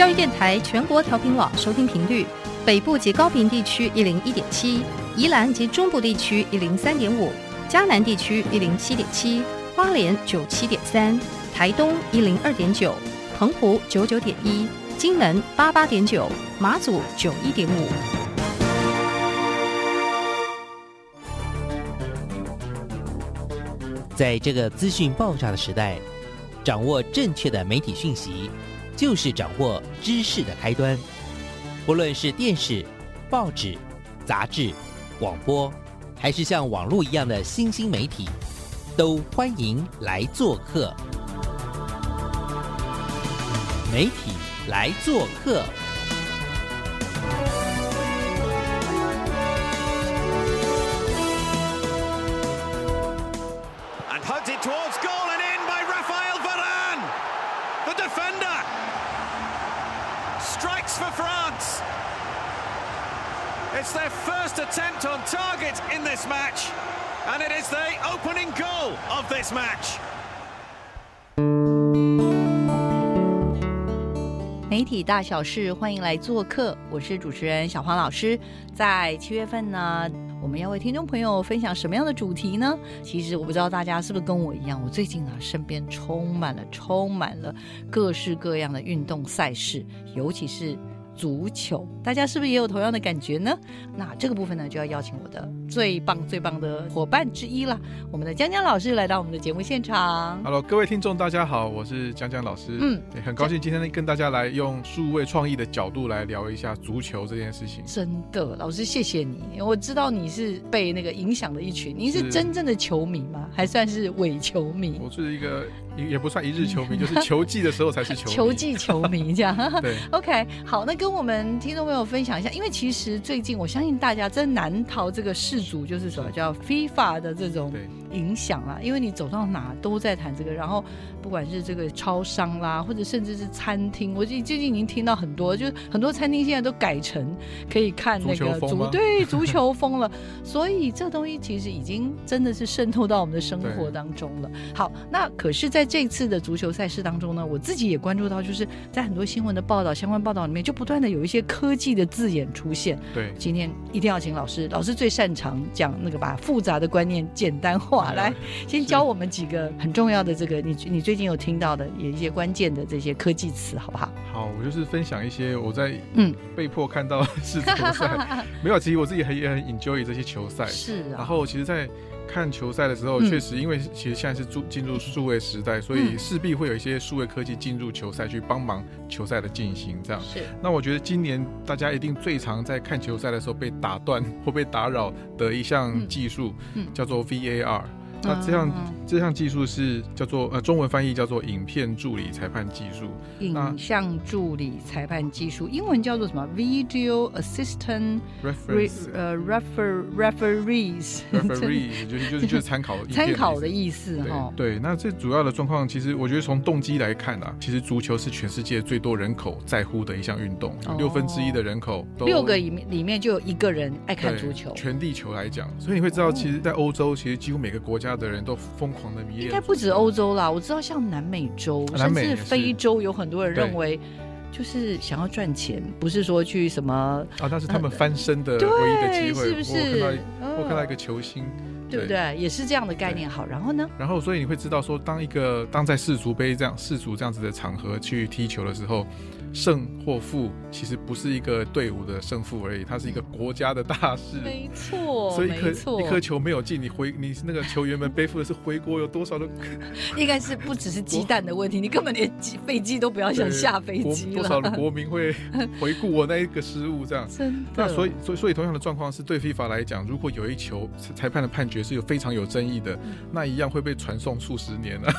教育电台全国调频网收听频率：北部及高频地区一零一点七，宜兰及中部地区一零三点五，嘉南地区一零七点七，花莲九七点三，台东一零二点九，澎湖九九点一，金门八八点九，马祖九一点五。在这个资讯爆炸的时代，掌握正确的媒体讯息。就是掌握知识的开端，不论是电视、报纸、杂志、广播，还是像网络一样的新兴媒体，都欢迎来做客。媒体来做客。Attempt on target in this match, and it is the opening goal of this match. 媒体大小事，欢迎来做客，我是主持人小黄老师。在七月份呢，我们要为听众朋友分享什么样的主题呢？其实我不知道大家是不是跟我一样，我最近啊身边充满了充满了各式各样的运动赛事，尤其是。足球，大家是不是也有同样的感觉呢？那这个部分呢，就要邀请我的最棒最棒的伙伴之一了，我们的江江老师来到我们的节目现场。Hello，各位听众，大家好，我是江江老师。嗯，很高兴今天跟大家来用数位创意的角度来聊一下足球这件事情。真的，老师谢谢你，我知道你是被那个影响的一群，您是真正的球迷吗？还算是伪球迷？我是一个。也不算一日球迷，就是球季的时候才是球 球季球迷这样。对，OK，好，那跟我们听众朋友分享一下，因为其实最近我相信大家真难逃这个世足，就是什么叫 FIFA 的这种影响啊，因为你走到哪都在谈这个，然后。不管是这个超商啦，或者甚至是餐厅，我最最近已经听到很多，就是很多餐厅现在都改成可以看那个足对足球风了。所以这东西其实已经真的是渗透到我们的生活当中了。好，那可是在这次的足球赛事当中呢，我自己也关注到，就是在很多新闻的报道、相关报道里面，就不断的有一些科技的字眼出现。对，今天一定要请老师，老师最擅长讲那个把复杂的观念简单化，来先教我们几个很重要的这个，你你最。近有听到的有一些关键的这些科技词，好不好？好，我就是分享一些我在嗯被迫看到是球赛，没有，其实我自己很也很 enjoy 这些球赛。是啊。然后其实，在看球赛的时候，确实因为其实现在是进进入数位时代，所以势必会有一些数位科技进入球赛去帮忙球赛的进行。这样是。那我觉得今年大家一定最常在看球赛的时候被打断或被打扰的一项技术，叫做 VAR。那这项这项技术是叫做呃中文翻译叫做影片助理裁判技术，影像助理裁判技术，英文叫做什么？Video Assistant Reference 呃 Refer Referees Referee 就是就是就是参考参考的意思哈。对，那这主要的状况，其实我觉得从动机来看啊，其实足球是全世界最多人口在乎的一项运动，六分之一的人口，六个里面里面就有一个人爱看足球。全地球来讲，所以你会知道，其实，在欧洲，其实几乎每个国家。的人都疯狂的迷恋，应该不止欧洲啦。我知道像南美洲，甚至非洲，有很多人认为，就是想要赚钱，不是说去什么啊，那是他们翻身的唯一的机会。是不是？我看到一个球星，对不对？也是这样的概念。好，然后呢？然后，所以你会知道说，当一个当在世足杯这样世足这样子的场合去踢球的时候。胜或负其实不是一个队伍的胜负而已，它是一个国家的大事。没错，所以一颗一颗球没有进，你回你那个球员们背负的是回国有多少的？应该是不只是鸡蛋的问题，你根本连机飞机都不要想下飞机了。多少的国民会回顾我那一个失误？这样 真的。那所以所以所以同样的状况是对 FIFA 来讲，如果有一球裁判的判决是有非常有争议的，那一样会被传送数十年了，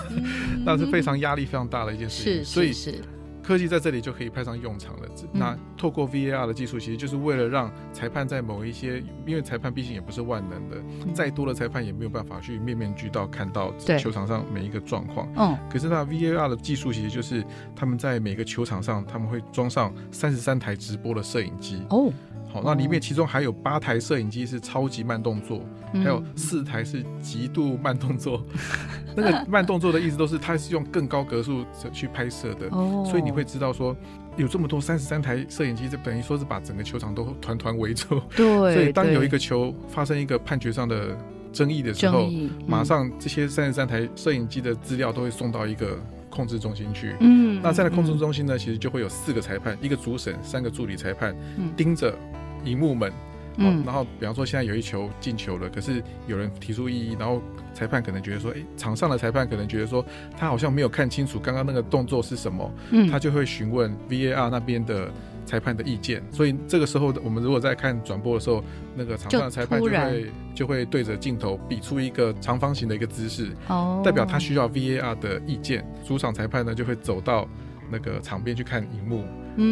那是非常压力非常大的一件事情。是是是。科技在这里就可以派上用场了。那透过 VAR 的技术，其实就是为了让裁判在某一些，因为裁判毕竟也不是万能的，再多的裁判也没有办法去面面俱到看到球场上每一个状况。嗯。可是那 VAR 的技术，其实就是他们在每个球场上，他们会装上三十三台直播的摄影机。哦。好，那里面其中还有八台摄影机是超级慢动作，还有四台是极度慢动作。那个慢动作的意思都是它是用更高格数去拍摄的，所以你会知道说有这么多三十三台摄影机，这等于说是把整个球场都团团围住。对，所以当有一个球发生一个判决上的争议的时候，马上这些三十三台摄影机的资料都会送到一个。控制中心去，嗯，那在那控制中心呢，其实就会有四个裁判，一个主审，三个助理裁判，盯着荧幕们，嗯，然后比方说现在有一球进球了，可是有人提出异议，然后裁判可能觉得说，哎，场上的裁判可能觉得说，他好像没有看清楚刚刚那个动作是什么，嗯，他就会询问 VAR 那边的。裁判的意见，所以这个时候我们如果在看转播的时候，那个场上的裁判就会就会对着镜头比出一个长方形的一个姿势，哦，代表他需要 VAR 的意见。主场裁判呢就会走到那个场边去看荧幕。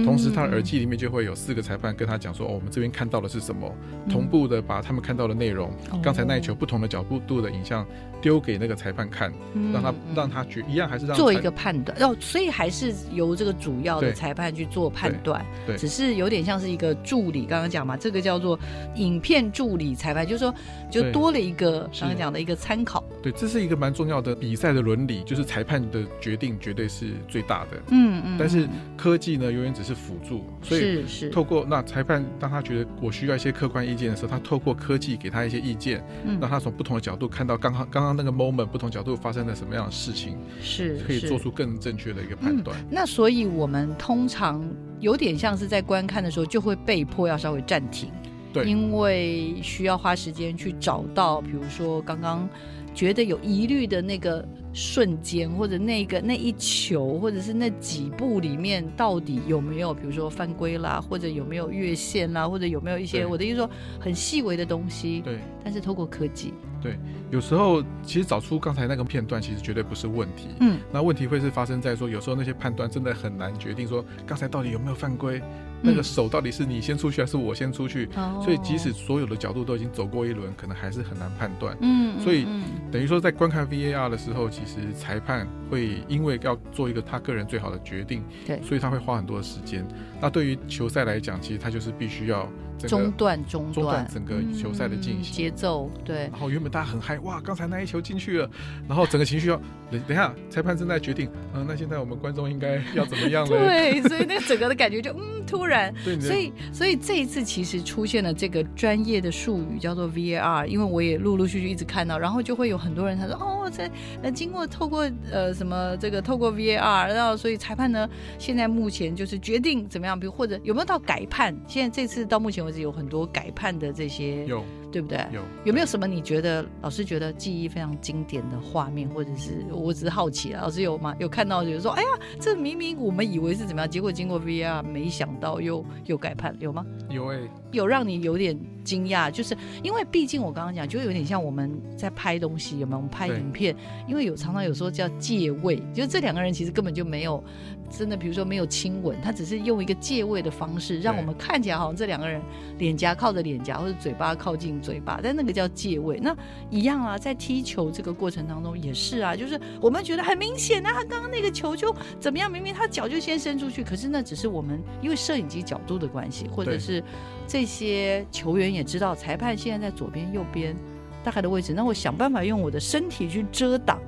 同时，他的耳机里面就会有四个裁判跟他讲说：“哦，我们这边看到的是什么？”同步的把他们看到的内容，刚才那一球不同的角度的影像丢给那个裁判看，让他让他觉一样还是让做一个判断。哦，所以还是由这个主要的裁判去做判断。对，只是有点像是一个助理。刚刚讲嘛，这个叫做影片助理裁判，就是说就多了一个刚刚讲的一个参考。对，这是一个蛮重要的比赛的伦理，就是裁判的决定绝对是最大的。嗯嗯。但是科技呢，永远只是辅助，所以是透过那裁判，当他觉得我需要一些客观意见的时候，他透过科技给他一些意见，让他从不同的角度看到刚刚刚刚那个 moment 不同角度发生了什么样的事情，是可以做出更正确的一个判断。那所以我们通常有点像是在观看的时候，就会被迫要稍微暂停，对，因为需要花时间去找到，比如说刚刚。觉得有疑虑的那个瞬间，或者那个那一球，或者是那几步里面，到底有没有，比如说犯规啦，或者有没有越线啦，或者有没有一些我的意思说很细微的东西。对。但是透过科技。对。有时候其实找出刚才那个片段，其实绝对不是问题。嗯。那问题会是发生在说，有时候那些判断真的很难决定，说刚才到底有没有犯规。那个手到底是你先出去还是我先出去？所以即使所有的角度都已经走过一轮，可能还是很难判断。嗯，所以等于说在观看 VAR 的时候，其实裁判会因为要做一个他个人最好的决定，对，所以他会花很多的时间。那对于球赛来讲，其实他就是必须要中断中断整个球赛的进行节奏。对，然后原本大家很嗨，哇，刚才那一球进去了，然后整个情绪要等等下，裁判正在决定，嗯，那现在我们观众应该要怎么样呢？对，所以那整个的感觉就嗯突然，所以所以这一次其实出现了这个专业的术语叫做 VAR，因为我也陆陆续续一直看到，然后就会有很多人他说哦，在呃经过透过呃什么这个透过 VAR，然后所以裁判呢现在目前就是决定怎么样，比如或者有没有到改判？现在这次到目前为止有很多改判的这些有。对不对？有有没有什么你觉得老师觉得记忆非常经典的画面，或者是我只是好奇啊？老师有吗？有看到就是说，哎呀，这明明我们以为是怎么样，结果经过 VR，没想到又又改判，有吗？有哎，有让你有点惊讶，就是因为毕竟我刚刚讲，就有点像我们在拍东西，有没有？我们拍影片，因为有常常有时候叫借位，就是这两个人其实根本就没有。真的，比如说没有亲吻，他只是用一个借位的方式，让我们看起来好像这两个人脸颊靠着脸颊，或者嘴巴靠近嘴巴，但那个叫借位。那一样啊，在踢球这个过程当中也是啊，就是我们觉得很明显啊，他刚刚那个球就怎么样，明明他脚就先伸出去，可是那只是我们因为摄影机角度的关系，或者是这些球员也知道裁判现在在左边、右边大概的位置，那我想办法用我的身体去遮挡。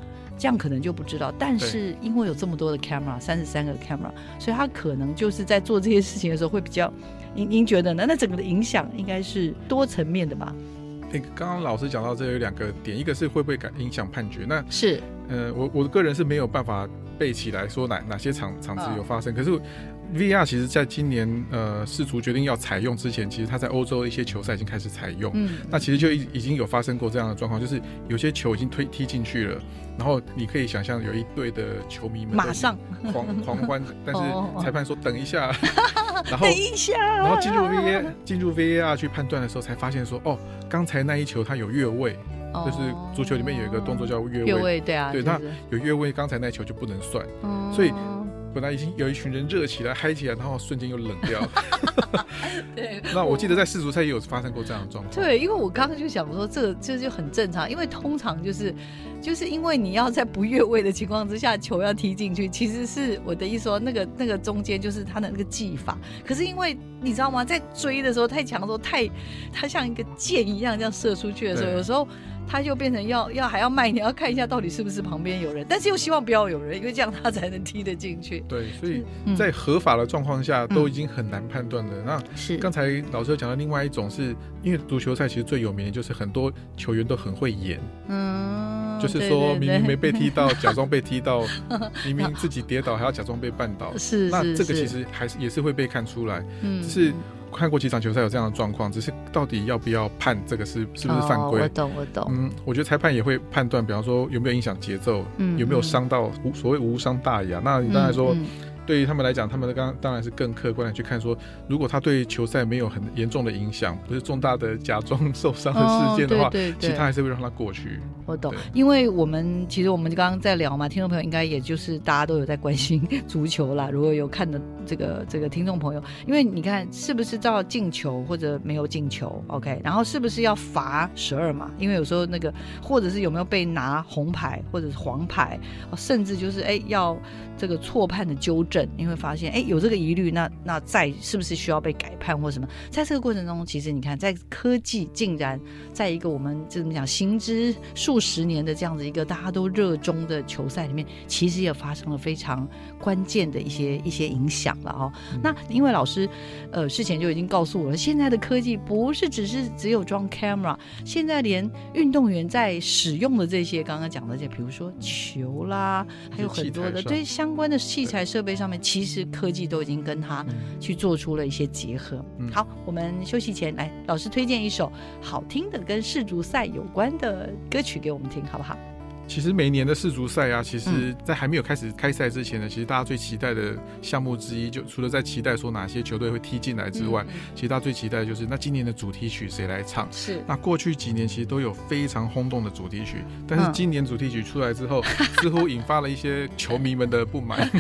这样可能就不知道，但是因为有这么多的 camera，三十三个 camera，所以他可能就是在做这些事情的时候会比较，您您觉得呢？那整个的影响应该是多层面的吧？那刚刚老师讲到这有两个点，一个是会不会改影响判决？那是，呃，我我个人是没有办法背起来说哪哪些场场次有发生，可是。VR 其实在今年呃，试图决定要采用之前，其实他在欧洲一些球赛已经开始采用。嗯，那其实就已已经有发生过这样的状况，就是有些球已经推踢进去了，然后你可以想象有一队的球迷们马上。狂狂欢，但是裁判说等一下，然后 等一下，然后进入 VAR 进入 VAR 去判断的时候，才发现说哦，刚才那一球它有越位，就是足球里面有一个动作叫越位，越位对啊，对，那有越位，刚才那球就不能算，所以。本来已经有一群人热起来、嗨起来，然后瞬间又冷掉。对，那我记得在世足赛也有发生过这样的状况。对，因为我刚刚就想说，这个这就很正常，因为通常就是就是因为你要在不越位的情况之下，球要踢进去，其实是我的意思说，那个那个中间就是他的那个技法。可是因为你知道吗，在追的时候太强的时候，太他像一个箭一样这样射出去的时候，有时候。他就变成要要还要卖，你要看一下到底是不是旁边有人，但是又希望不要有人，因为这样他才能踢得进去。对，所以在合法的状况下都已经很难判断了。那是刚才老师讲的另外一种，是因为足球赛其实最有名的就是很多球员都很会演，嗯，就是说明明没被踢到，假装被踢到；明明自己跌倒，还要假装被绊倒。是，那这个其实还是也是会被看出来，嗯，是。看过几场球赛有这样的状况，只是到底要不要判这个是是不是犯规？我懂我懂。嗯，我觉得裁判也会判断，比方说有没有影响节奏，有没有伤到无所谓无伤大雅。那你刚才说。对于他们来讲，他们的刚当然是更客观的去看，说如果他对球赛没有很严重的影响，不是重大的假装 受伤的事件的话对，其他还是会让他过去。我懂，因为我们其实我们刚刚在聊嘛，听众朋友应该也就是大家都有在关心 足球啦。如果有看的这个这个听众朋友，因为你看是不是照进球或者没有进球，OK，然后是不是要罚十二嘛？因为有时候那个或者是有没有被拿红牌或者是黄牌，甚至就是哎要这个错判的纠证。你会发现，哎，有这个疑虑，那那在是不是需要被改判或什么？在这个过程中，其实你看，在科技竟然在一个我们这么讲行之数十年的这样子一个大家都热衷的球赛里面，其实也发生了非常关键的一些一些影响了哦。那因为老师呃事前就已经告诉我了，现在的科技不是只是只有装 camera，现在连运动员在使用的这些刚刚讲的这，比如说球啦，还有很多的对相关的器材设备上。面其实科技都已经跟他去做出了一些结合。好，我们休息前来，老师推荐一首好听的跟世足赛有关的歌曲给我们听，好不好？其实每年的世足赛啊，其实，在还没有开始开赛之前呢，其实大家最期待的项目之一，就除了在期待说哪些球队会踢进来之外，其实大家最期待的就是那今年的主题曲谁来唱？是。那过去几年其实都有非常轰动的主题曲，但是今年主题曲出来之后，似乎引发了一些球迷们的不满。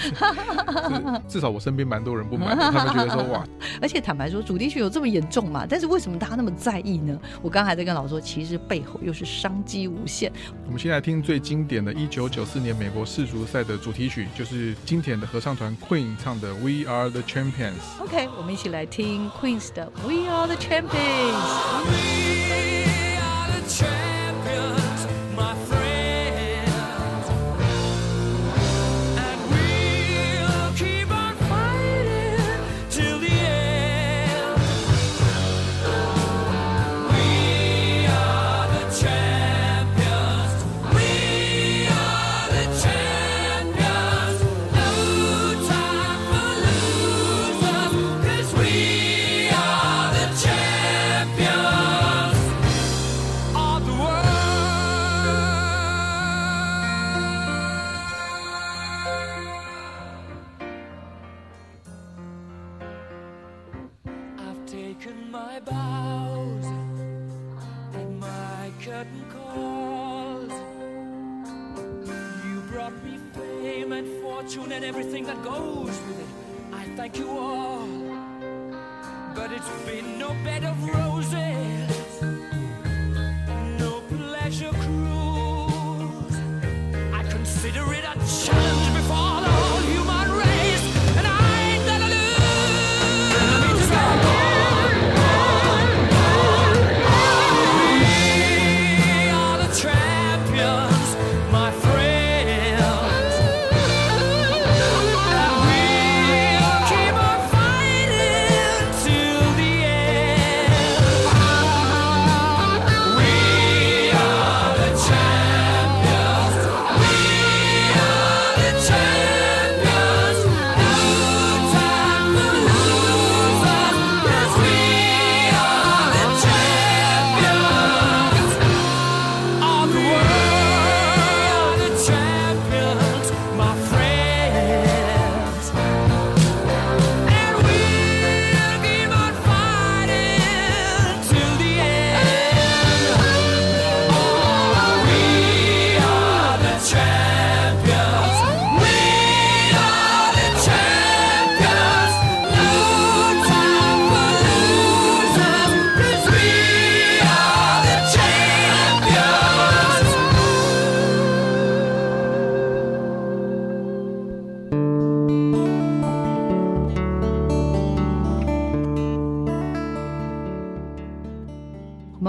至少我身边蛮多人不满，他们觉得说哇。而且坦白说，主题曲有这么严重嘛？但是为什么大家那么在意呢？我刚还在跟老师说，其实背后又是商机无限。我们现在听最。经典的1994年美国世足赛的主题曲，就是经典的合唱团 Queen 唱的《We Are the Champions》。OK，我们一起来听 Queen 的《We Are the Champions》。that goes with it. I thank you all, but it's been no bed of roses, no pleasure cruise. I consider it a challenge.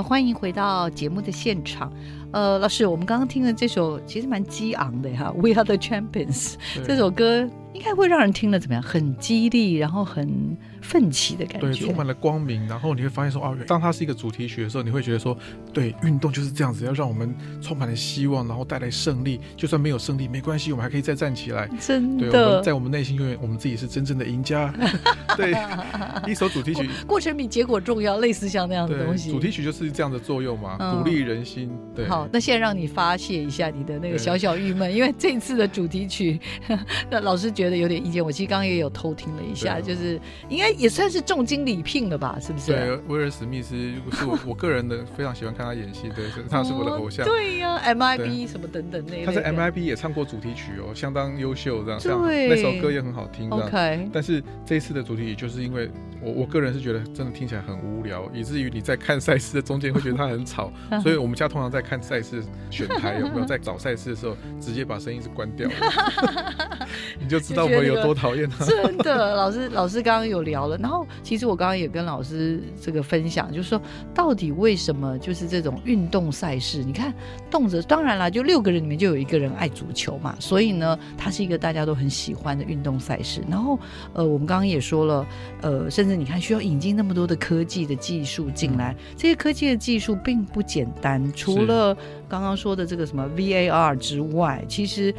们欢迎回到节目的现场。呃，老师，我们刚刚听的这首其实蛮激昂的哈，《We Are the Champions》这首歌应该会让人听了怎么样？很激励，然后很。奋起的感觉，对，充满了光明。然后你会发现说，哦，当它是一个主题曲的时候，你会觉得说，对，运动就是这样子，要让我们充满了希望，然后带来胜利。就算没有胜利，没关系，我们还可以再站起来。真的，对，我们在我们内心永远，我们自己是真正的赢家。对，一首主题曲，过程比结果重要，类似像那样的东西。主题曲就是这样的作用嘛，鼓励人心。对，好，那现在让你发泄一下你的那个小小郁闷，因为这次的主题曲，那老师觉得有点意见。我其实刚刚也有偷听了一下，就是应该。也算是重金礼聘了吧，是不是？对，威尔史密斯是我我个人的非常喜欢看他演戏，对，他是我的偶像。对呀，MIB 什么等等那。他在 MIB 也唱过主题曲哦，相当优秀，这样。对。那首歌也很好听。OK。但是这一次的主题曲，就是因为我我个人是觉得真的听起来很无聊，以至于你在看赛事的中间会觉得它很吵，所以我们家通常在看赛事选台有没有在找赛事的时候，直接把声音是关掉。你就知道我们有多讨厌他。真的，老师老师刚刚有聊。好了，然后其实我刚刚也跟老师这个分享，就是说到底为什么就是这种运动赛事，你看动辄当然了，就六个人里面就有一个人爱足球嘛，所以呢，它是一个大家都很喜欢的运动赛事。然后呃，我们刚刚也说了，呃，甚至你看需要引进那么多的科技的技术进来，这些科技的技术并不简单。除了刚刚说的这个什么 VAR 之外，其实。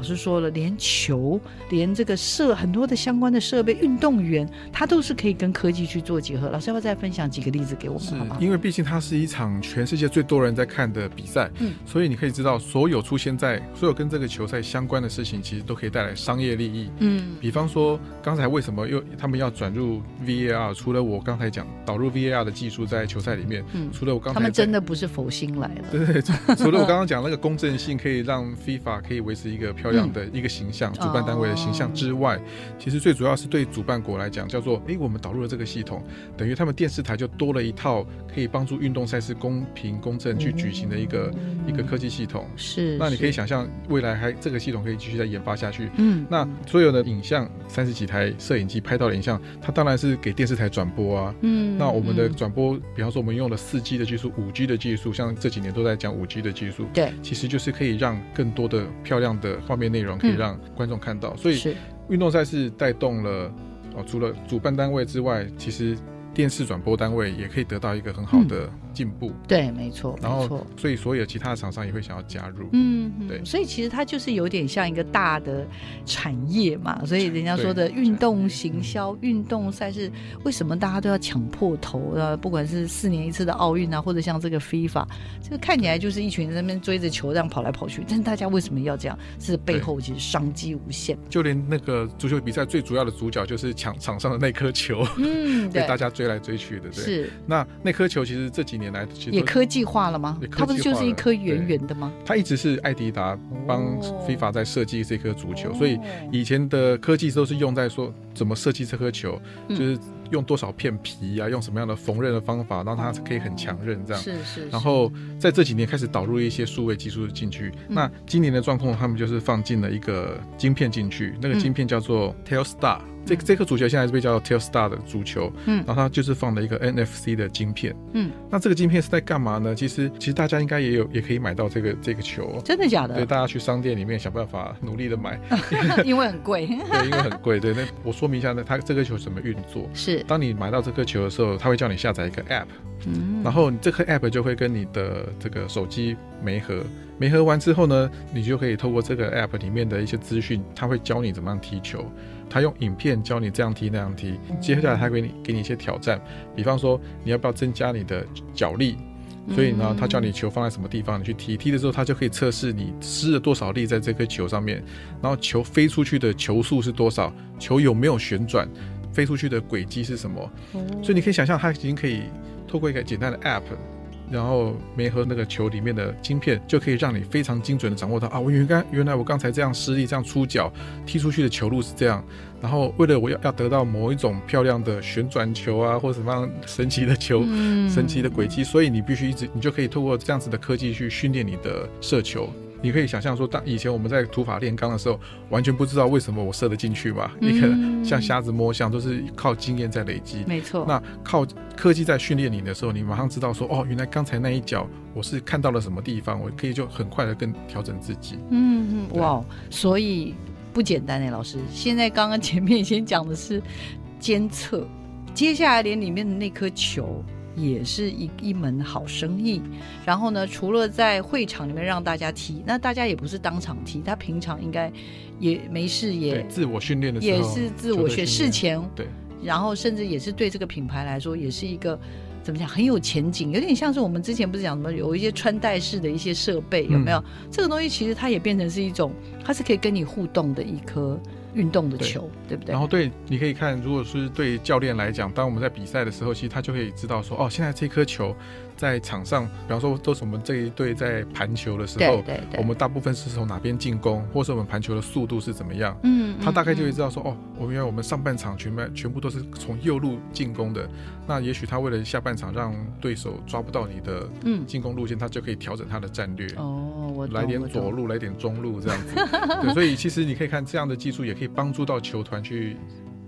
老师说了，连球，连这个设很多的相关的设备，运动员他都是可以跟科技去做结合。老师要不要再分享几个例子给我们？是，因为毕竟它是一场全世界最多人在看的比赛，嗯，所以你可以知道，所有出现在所有跟这个球赛相关的事情，其实都可以带来商业利益。嗯，比方说刚才为什么又他们要转入 VAR？除了我刚才讲导入 VAR 的技术在球赛里面，嗯，除了我刚才他们真的不是佛心来了，对，除了我刚刚讲那个 公正性，可以让 FIFA 可以维持一个漂。这样的一个形象，主办单位的形象之外，其实最主要是对主办国来讲，叫做哎，我们导入了这个系统，等于他们电视台就多了一套可以帮助运动赛事公平公正去举行的一个一个科技系统。是，那你可以想象未来还这个系统可以继续再研发下去。嗯，那所有的影像，三十几台摄影机拍到的影像，它当然是给电视台转播啊。嗯，那我们的转播，比方说我们用了四 G 的技术、五 G 的技术，像这几年都在讲五 G 的技术。对，其实就是可以让更多的漂亮的画。面内容可以让观众看到，所以运动赛事带动了哦，除了主办单位之外，其实电视转播单位也可以得到一个很好的。进步。对，没错，然后所以所有其他的厂商也会想要加入，嗯，对，所以其实它就是有点像一个大的产业嘛，所以人家说的运动行销、运动赛事，为什么大家都要抢破头啊？不管是四年一次的奥运啊，或者像这个 FIFA，这个看起来就是一群人在那边追着球这样跑来跑去，但是大家为什么要这样？是背后其实商机无限。就连那个足球比赛最主要的主角就是抢场上的那颗球，嗯，被大家追来追去的，对。是。那那颗球其实这几年来也科技化了吗？它不是就是一颗圆圆的吗？它一直是艾迪达帮非法在设计这颗足球，所以以前的科技都是用在说怎么设计这颗球，就是用多少片皮啊，用什么样的缝纫的方法，让它可以很强韧这样。是是。然后在这几年开始导入一些数位技术进去。那今年的状况，他们就是放进了一个晶片进去，那个晶片叫做 Telstar。这这颗足球现在是被叫 Telstar 的足球，嗯，然后它就是放了一个 NFC 的晶片，嗯，那这个晶片是在干嘛呢？其实其实大家应该也有也可以买到这个这个球，真的假的？对，大家去商店里面想办法努力的买，因为很贵，对，因为很贵，对。那我说明一下呢，它这个球怎么运作？是，当你买到这颗球的时候，它会叫你下载一个 App，嗯，然后这颗 App 就会跟你的这个手机媒合，媒合完之后呢，你就可以透过这个 App 里面的一些资讯，它会教你怎么样踢球。它用影片教你这样踢那样踢，接下来他给你给你一些挑战，比方说你要不要增加你的脚力，所以呢，他叫你球放在什么地方，你去踢，踢的时候他就可以测试你施了多少力在这颗球上面，然后球飞出去的球速是多少，球有没有旋转，飞出去的轨迹是什么，所以你可以想象，他已经可以透过一个简单的 App。然后没和那个球里面的晶片，就可以让你非常精准的掌握到啊，我原刚原来我刚才这样施力这样出脚踢出去的球路是这样。然后为了我要要得到某一种漂亮的旋转球啊，或者什么样神奇的球、神奇的轨迹，所以你必须一直你就可以透过这样子的科技去训练你的射球。你可以想象说，当以前我们在土法炼钢的时候，完全不知道为什么我射得进去嘛，你可能像瞎子摸象，都是靠经验在累积。没错。那靠科技在训练你的时候，你马上知道说，哦，原来刚才那一脚我是看到了什么地方，我可以就很快的更调整自己。嗯嗯，哇，所以不简单哎，老师。现在刚刚前面先讲的是监测，接下来连里面的那颗球。也是一一门好生意。然后呢，除了在会场里面让大家踢，那大家也不是当场踢，他平常应该也没事，也自我训练的时候也是自我学事前对。然后甚至也是对这个品牌来说，也是一个怎么讲很有前景，有点像是我们之前不是讲什么有一些穿戴式的一些设备，有没有？这个东西其实它也变成是一种，它是可以跟你互动的一颗。运动的球，对不对？然后对，你可以看，如果是对教练来讲，当我们在比赛的时候，其实他就可以知道说，哦，现在这颗球。在场上，比方说，都是我们这一队在盘球的时候，对我们大部分是从哪边进攻，或是我们盘球的速度是怎么样？嗯，他大概就会知道说，哦，我们原来我们上半场全部全部都是从右路进攻的，那也许他为了下半场让对手抓不到你的进攻路线，他就可以调整他的战略。哦，我来点左路，来点中路这样子。对，所以其实你可以看这样的技术，也可以帮助到球团去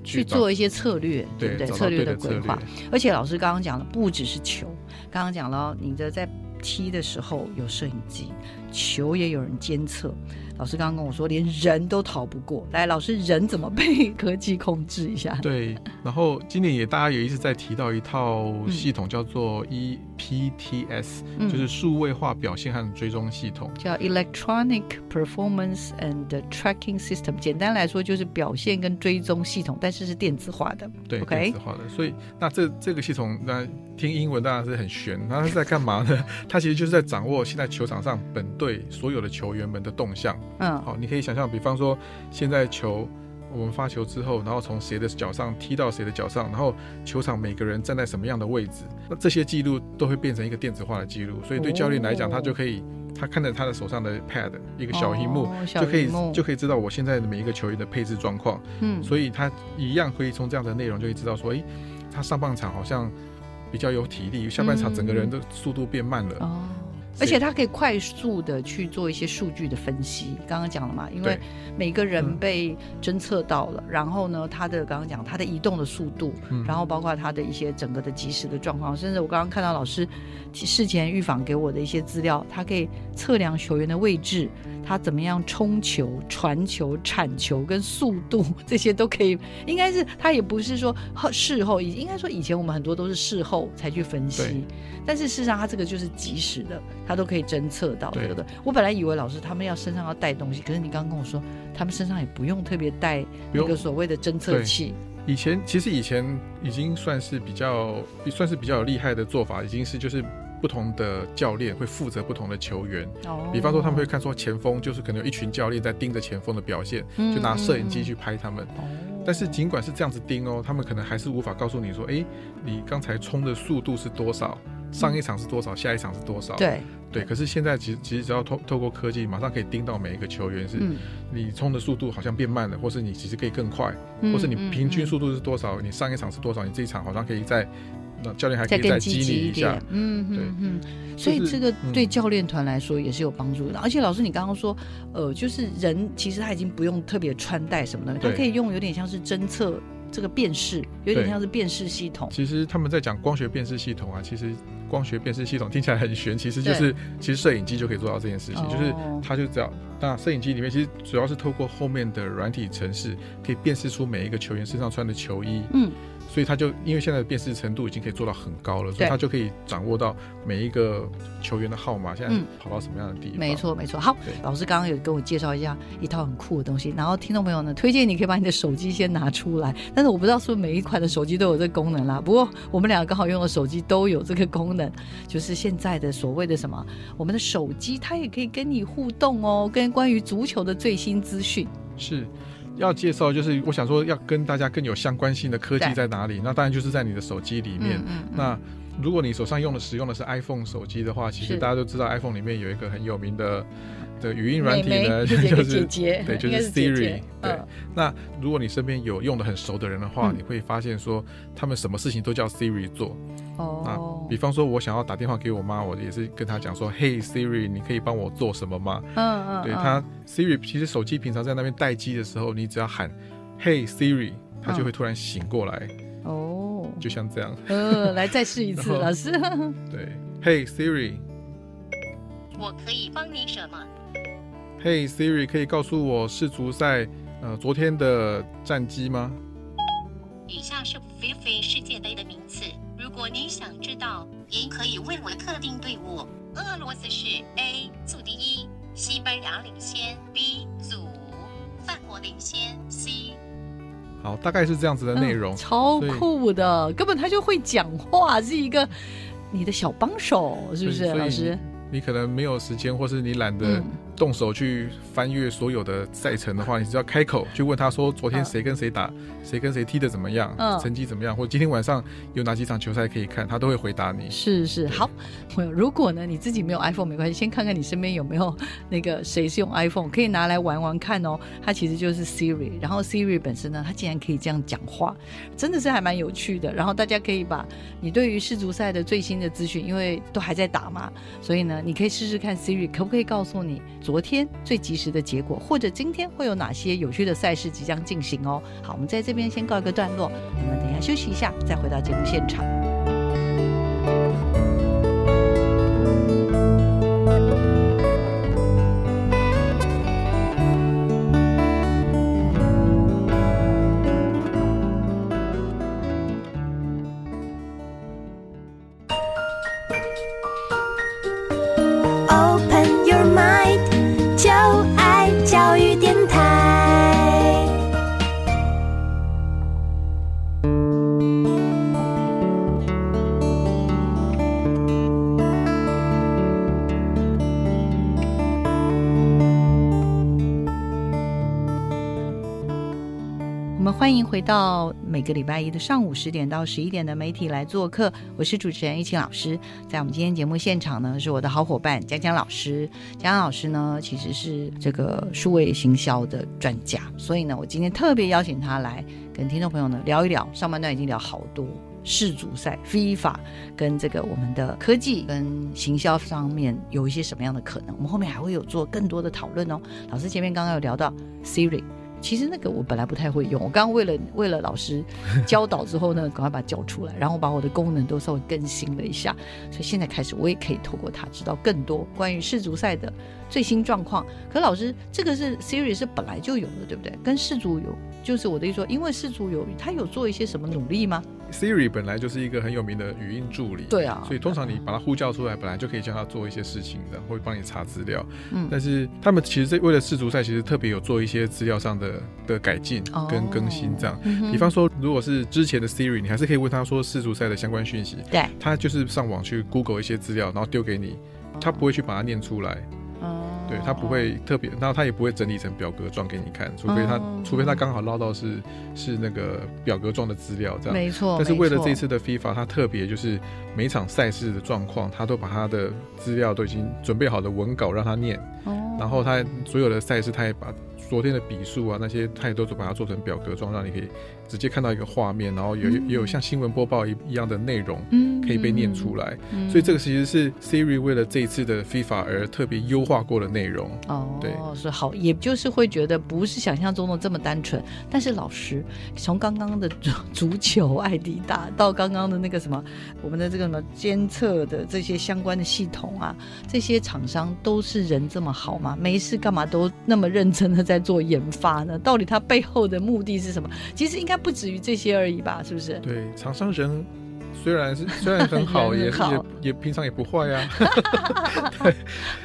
去做一些策略，对不对？策略的规划。而且老师刚刚讲的不只是球。刚刚讲了，你的在踢的时候有摄影机，球也有人监测。老师刚刚跟我说，连人都逃不过来。老师，人怎么被科技控制一下？对，然后今年也大家也一直在提到一套系统，叫做 EPTS，就是数位化表现和追踪系统，叫 Electronic Performance and Tracking System。简单来说，就是表现跟追踪系统，但是是电子化的。对，电子化的。所以，那这这个系统，那听英文当然是很悬。那是在干嘛呢？它其实就是在掌握现在球场上本队所有的球员们的动向。嗯，好，你可以想象，比方说现在球我们发球之后，然后从谁的脚上踢到谁的脚上，然后球场每个人站在什么样的位置，那这些记录都会变成一个电子化的记录。所以对教练来讲，他就可以他看着他的手上的 pad 一个小荧幕，就可以就可以知道我现在的每一个球员的配置状况。嗯，所以他一样可以从这样的内容就可以知道说，哎，他上半场好像比较有体力，下半场整个人的速度变慢了。哦。而且它可以快速的去做一些数据的分析，刚刚讲了嘛，因为每个人被侦测到了，然后呢，他的刚刚讲他的移动的速度，然后包括他的一些整个的及时的状况，甚至我刚刚看到老师事前预防给我的一些资料，他可以测量球员的位置，他怎么样冲球、传球、铲球跟速度这些都可以，应该是他也不是说事后，应该说以前我们很多都是事后才去分析。但是事实上，他这个就是及时的，它都可以侦测到，对不对？我本来以为老师他们要身上要带东西，可是你刚刚跟我说，他们身上也不用特别带那个所谓的侦测器。以前其实以前已经算是比较算是比较厉害的做法，已经是就是不同的教练会负责不同的球员。哦。比方说他们会看说前锋，就是可能有一群教练在盯着前锋的表现，就拿摄影机去拍他们。哦。但是尽管是这样子盯哦，他们可能还是无法告诉你说，哎，你刚才冲的速度是多少。上一场是多少，下一场是多少？对对，可是现在其实其实只要透透过科技，马上可以盯到每一个球员，是你冲的速度好像变慢了，或是你其实可以更快，或是你平均速度是多少？你上一场是多少？你这一场好像可以在那教练还可以再激励一下，嗯对嗯，所以这个对教练团来说也是有帮助的。而且老师，你刚刚说，呃，就是人其实他已经不用特别穿戴什么的，他可以用有点像是侦测。这个辨识有点像是辨识系统。其实他们在讲光学辨识系统啊，其实光学辨识系统听起来很玄，其实就是其实摄影机就可以做到这件事情，就是它就只要那摄影机里面其实主要是透过后面的软体程式，可以辨识出每一个球员身上穿的球衣。嗯。所以他就因为现在的辨识程度已经可以做到很高了，所以他就可以掌握到每一个球员的号码，现在跑到什么样的地方。没错，没错。好，老师刚刚有跟我介绍一下一套很酷的东西，然后听众朋友呢，推荐你可以把你的手机先拿出来，但是我不知道是不是每一款的手机都有这个功能啦。不过我们两个刚好用的手机都有这个功能，就是现在的所谓的什么，我们的手机它也可以跟你互动哦，跟关于足球的最新资讯是。要介绍就是我想说要跟大家更有相关性的科技在哪里？那当然就是在你的手机里面。那如果你手上用的使用的是 iPhone 手机的话，其实大家都知道 iPhone 里面有一个很有名的的语音软体呢，就是对，就是 Siri。对，那如果你身边有用的很熟的人的话，你会发现说他们什么事情都叫 Siri 做。哦。那比方说，我想要打电话给我妈，我也是跟她讲说：“Hey Siri，你可以帮我做什么吗？”嗯嗯。对他 Siri，其实手机平常在那边待机的时候，你只要喊 “Hey Siri”，它就会突然醒过来。哦。就像这样。呃，来再试一次，老师。对，Hey Siri，我可以帮你什么？Hey Siri，可以告诉我世足赛呃昨天的战绩吗？以下是 FIFA 世界杯的名次，如果你想知道，您可以问我的特定队伍。俄罗斯是 A 组第一，西班牙领先 B 组，法国领先 C。好，大概是这样子的内容，超酷的，根本他就会讲话，是一个你的小帮手，是不是，老师？你可能没有时间，或是你懒得。动手去翻阅所有的赛程的话，你只要开口去问他说：“昨天谁跟谁打，谁跟谁踢的怎么样，成绩怎么样？或今天晚上有哪几场球赛可以看？”他都会回答你。是是，好。朋友如果呢你自己没有 iPhone 没关系，先看看你身边有没有那个谁是用 iPhone，可以拿来玩玩看哦。它其实就是 Siri，然后 Siri 本身呢，它竟然可以这样讲话，真的是还蛮有趣的。然后大家可以把你对于世足赛的最新的资讯，因为都还在打嘛，所以呢，你可以试试看 Siri 可不可以告诉你。昨天最及时的结果，或者今天会有哪些有趣的赛事即将进行哦？好，我们在这边先告一个段落，我们等一下休息一下，再回到节目现场。欢迎回到每个礼拜一的上午十点到十一点的媒体来做客，我是主持人玉清老师。在我们今天节目现场呢，是我的好伙伴江江老师。江江老师呢，其实是这个数位行销的专家，所以呢，我今天特别邀请他来跟听众朋友呢聊一聊。上半段已经聊好多世足赛、FIFA 跟这个我们的科技跟行销上面有一些什么样的可能，我们后面还会有做更多的讨论哦。老师前面刚刚有聊到 Siri。其实那个我本来不太会用，我刚刚为了为了老师教导之后呢，赶快把它教出来，然后把我的功能都稍微更新了一下，所以现在开始我也可以透过它知道更多关于世足赛的最新状况。可老师，这个是 Siri 是本来就有的，对不对？跟世足有，就是我的意思说，因为世足有，他有做一些什么努力吗？Siri 本来就是一个很有名的语音助理，对啊，所以通常你把它呼叫出来，本来就可以叫它做一些事情的，会帮你查资料。嗯，但是他们其实是为了世足赛，其实特别有做一些资料上的的改进跟更新，这样。比方说，如果是之前的 Siri，你还是可以问他说世足赛的相关讯息，对，他就是上网去 Google 一些资料，然后丢给你，他不会去把它念出来。对他不会特别，然后他也不会整理成表格状给你看，除非他，除非他刚好捞到是是那个表格状的资料这样。没错。但是为了这次的 FIFA，他特别就是每场赛事的状况，他都把他的资料都已经准备好的文稿让他念，然后他所有的赛事他也把昨天的笔数啊那些，他也都把它做成表格状，让你可以。直接看到一个画面，然后有也有像新闻播报一一样的内容，嗯可以被念出来。所以这个其实是 Siri 为了这一次的 FIFA 而特别优化过的内容。哦，对，是好，也就是会觉得不是想象中的这么单纯。但是老师从刚刚的足足球艾迪达到刚刚的那个什么，我们的这个什么监测的这些相关的系统啊，这些厂商都是人这么好吗？没事干嘛都那么认真的在做研发呢？到底它背后的目的是什么？其实应该。不止于这些而已吧，是不是？对，厂商人虽然是虽然很好，也也也平常也不坏 呀。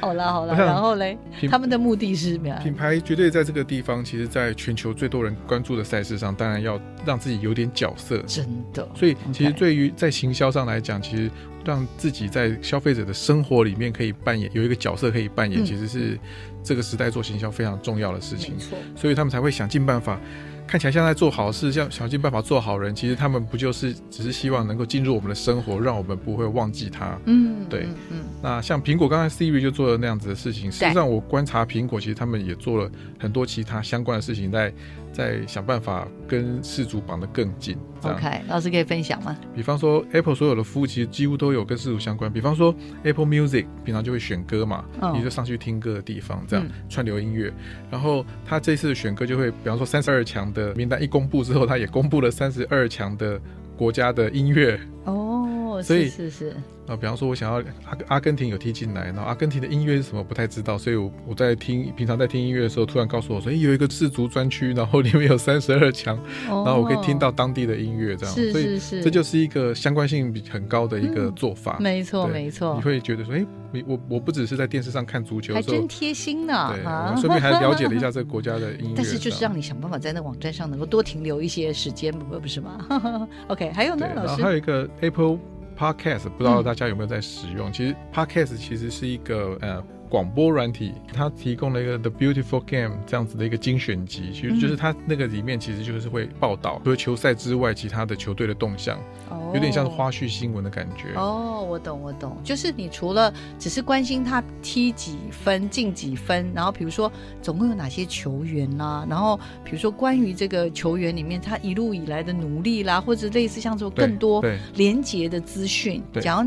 好了好了，然后嘞，他们的目的是什么呀？品牌绝对在这个地方，其实在全球最多人关注的赛事上，当然要让自己有点角色。真的，所以其实对于在行销上来讲，其实让自己在消费者的生活里面可以扮演有一个角色可以扮演，其实是这个时代做行销非常重要的事情。所以他们才会想尽办法。看起来像在做好事，像想尽办法做好人，其实他们不就是只是希望能够进入我们的生活，让我们不会忘记他。嗯，对。嗯嗯，那像苹果刚才 Siri 就做了那样子的事情，实际上我观察苹果，其实他们也做了很多其他相关的事情，在在想办法跟事主绑得更紧。OK，老师可以分享吗？比方说 Apple 所有的服务其实几乎都有跟事主相关，比方说 Apple Music 平常就会选歌嘛，嗯你就上去听歌的地方，这样、嗯串流音乐。然后他这次的选歌就会，比方说三十二强的名单一公布之后，他也公布了三十二强的国家的音乐。哦，所以是是是，啊，比方说，我想要阿阿根廷有踢进来，然后阿根廷的音乐是什么不太知道，所以我我在听平常在听音乐的时候，突然告诉我说，哎，有一个自足专区，然后里面有三十二强，然然后我可以听到当地的音乐，这样，哦是所以是是，这就是一个相关性比很高的一个嗯做法。没错没错你，会觉得说，哎，你我我不只是在电视上看足球还真，贴心呢对，顺便还了解了一下这个国家的音乐。但是就是让你想办法在那个网站上能够多停留一些时间，不不是吗？OK，还有呢老师还有一个 Apple Podcast，不知道嗯大家有没有在使用？其实 Podcast 其实是一个呃广播软体，它提供了一个 The Beautiful Game 这样子的一个精选集，其实就是它那个里面其实就是会报道除了球赛之外其他的球队的动向，哦有点像是哦花絮新闻的感觉。哦，我懂，我懂，就是你除了只是关心他踢几分、进几分，然后比如说总共有哪些球员啦，然后比如说关于这个球员里面他一路以来的努力啦，或者类似像这种更多对连结的资讯。对假如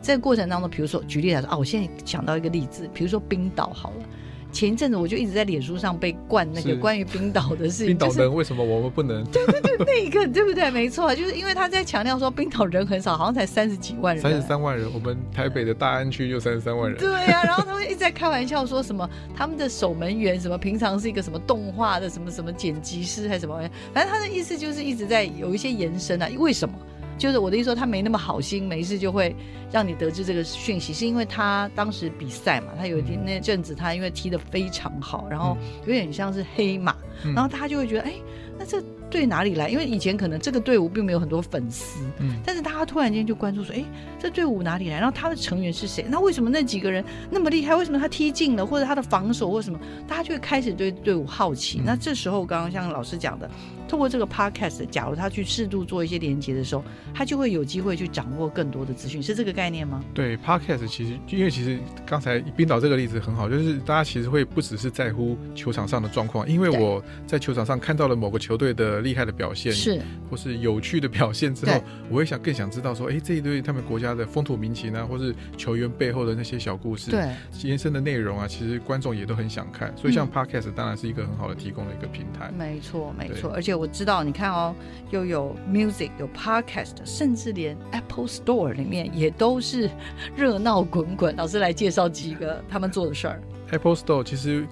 你在过程当中，比如说举例来说啊，我现在想到一个例子，比如说冰岛好了。前一阵子我就一直在脸书上被灌那个是关于冰岛的事情，冰岛人为什么我们不能？对对对那一个对不对？没错，就是因为他在强调说冰岛人很少，好像才三十几万人，三十三万人，我们台北的大安区就三十三万人。对呀、然后他们一直在开玩笑说什么他们的守门员什么平常是一个什么动画的什么什么剪辑师还是什么玩意，反正他的意思就是一直在有一些延伸啊。为什么？就是我的意思说他没那么好心，没事就会让你得知这个讯息，是因为他当时比赛嘛，他有一天那阵子他因为踢得非常好，然后有点像是黑马，嗯。然后他就会觉得哎，那这对哪里来？因为以前可能这个队伍并没有很多粉丝，嗯但是大家突然间就关注说，哎，这队伍哪里来？然后他的成员是谁？那为什么那几个人那么厉害？为什么他踢进了？或者他的防守或什么？大家就会开始对队伍好奇。嗯那这时候，刚刚像老师讲的，通过这个 podcast，假如他去适度做一些连接的时候，他就会有机会去掌握更多的资讯，是这个概念吗？对 Podcast 其实，因为其实刚才冰岛这个例子很好，就是大家其实会不只是在乎球场上的状况，因为我在球场上看到了某个球队的厉害的表现，是，或是有趣的表现之后，我会想更想知道说，哎，这一队他们国家的风土民情啊，或是球员背后的那些小故事，对，延伸的内容啊，其实观众也都很想看，所以像嗯 Podcast 当然是一个很好的提供的一个平台。没错，没错。而且我知道，你看哦，又有 music，有 podcast，甚至连 Apple Store 里面也都是热闹滚滚。老师来介绍几个他们做的事儿。Apple Store 其实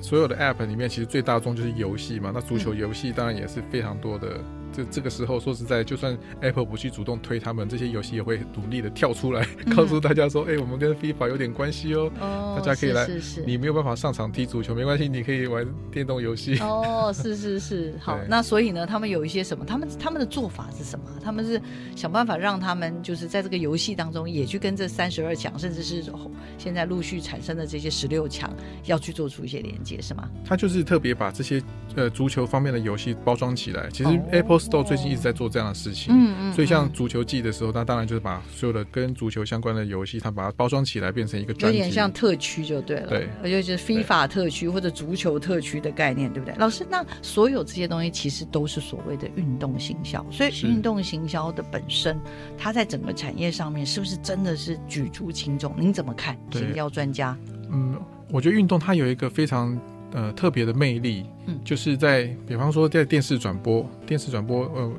所有的 App 里面，其实最大众就是游戏嘛。那足球嗯游戏当然也是非常多的。这这个时候说实在，就算 Apple 不去主动推他们，这些游戏也会努力的跳出来，嗯告诉大家说，哎、我们跟 FIFA 有点关系哦。哦大家可以来是是是你没有办法上场踢足球，没关系，你可以玩电动游戏。哦，是是是，好，那所以呢，他们有一些什么？他们他们的做法是什么？他们是想办法让他们就是在这个游戏当中也去跟这三十二强，甚至是现在陆续产生的这些十六强，要去做出一些连接，是吗？他就是特别把这些呃足球方面的游戏包装起来。其实哦 Store 最近一直在做这样的事情。嗯嗯所以像足球季的时候，那当然就是把所有的跟足球相关的游戏，它把它包装起来，变成一个有。点像特区就对了，对而且就是 FIFA 特区或者足球特区的概念，对不对？老师，那所有这些东西其实都是所谓的运动行销，所以运动行销的本身，它在整个产业上面是不是真的是举足轻重？您怎么看？对行销专家，嗯，我觉得运动它有一个非常呃特别的魅力，嗯就是在比方说在电视转播、电视转播呃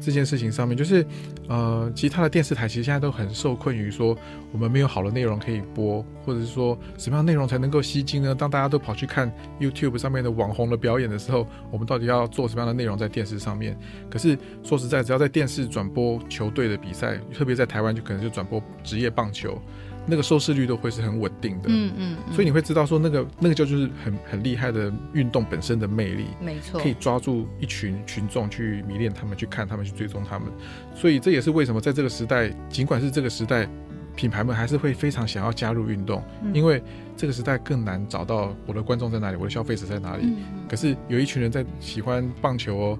这件事情上面，就是呃其他的电视台其实现在都很受困于说我们没有好的内容可以播，或者是说什么样的内容才能够吸睛呢？当大家都跑去看 YouTube 上面的网红的表演的时候，我们到底要做什么样的内容在电视上面？可是说实在，只要在电视转播球队的比赛，特别在台湾就可能就转播职业棒球，那个收视率都会是很稳定的。嗯嗯，嗯所以你会知道说那个那个就就是很很厉害的运动本身的魅力，没错，可以抓住一群群众去迷恋他们，去看他们，去追踪他们。所以这也是为什么在这个时代，尽管是这个时代品牌们还是会非常想要加入运动，因为这个时代更难找到我的观众在哪里，我的消费者在哪里。可是有一群人在喜欢棒球哦。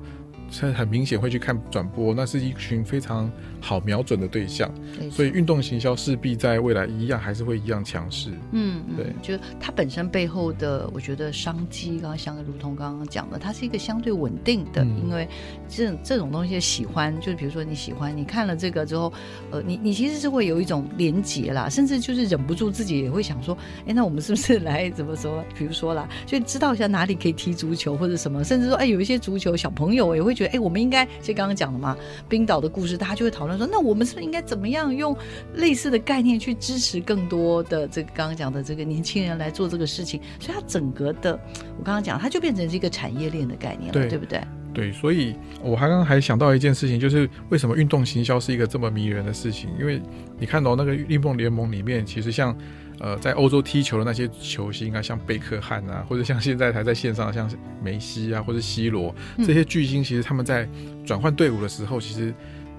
是很明显会去看转播，那是一群非常好瞄准的对象，所以运动行销势必在未来一样还是会一样强势。嗯，对，就是它本身背后的，我觉得商机，刚刚像如同刚刚讲的，它是一个相对稳定的，因为这这种东西喜欢，就是比如说你喜欢，你看了这个之后，呃，你你其实是会有一种连结啦，甚至就是忍不住自己也会想说，哎，那我们是不是来怎么说？比如说啦，就知道一下哪里可以踢足球或者什么，甚至说，哎，有一些足球小朋友也会。觉得哎，我们应该就刚刚讲了嘛，冰岛的故事，大家就会讨论说，那我们是不是应该怎么样用类似的概念去支持更多的这个刚刚讲的这个年轻人来做这个事情？所以它整个的，我刚刚讲，它就变成是一个产业链的概念了，对不对？对，所以我还刚刚还想到一件事情，就是为什么运动行销是一个这么迷人的事情？因为你看到那个运动联盟里面，其实像。呃，在欧洲踢球的那些球星啊，像贝克汉啊，或者像现在还在线上像梅西啊，或者 C 罗这些巨星，其实他们在转换队伍的时候，其实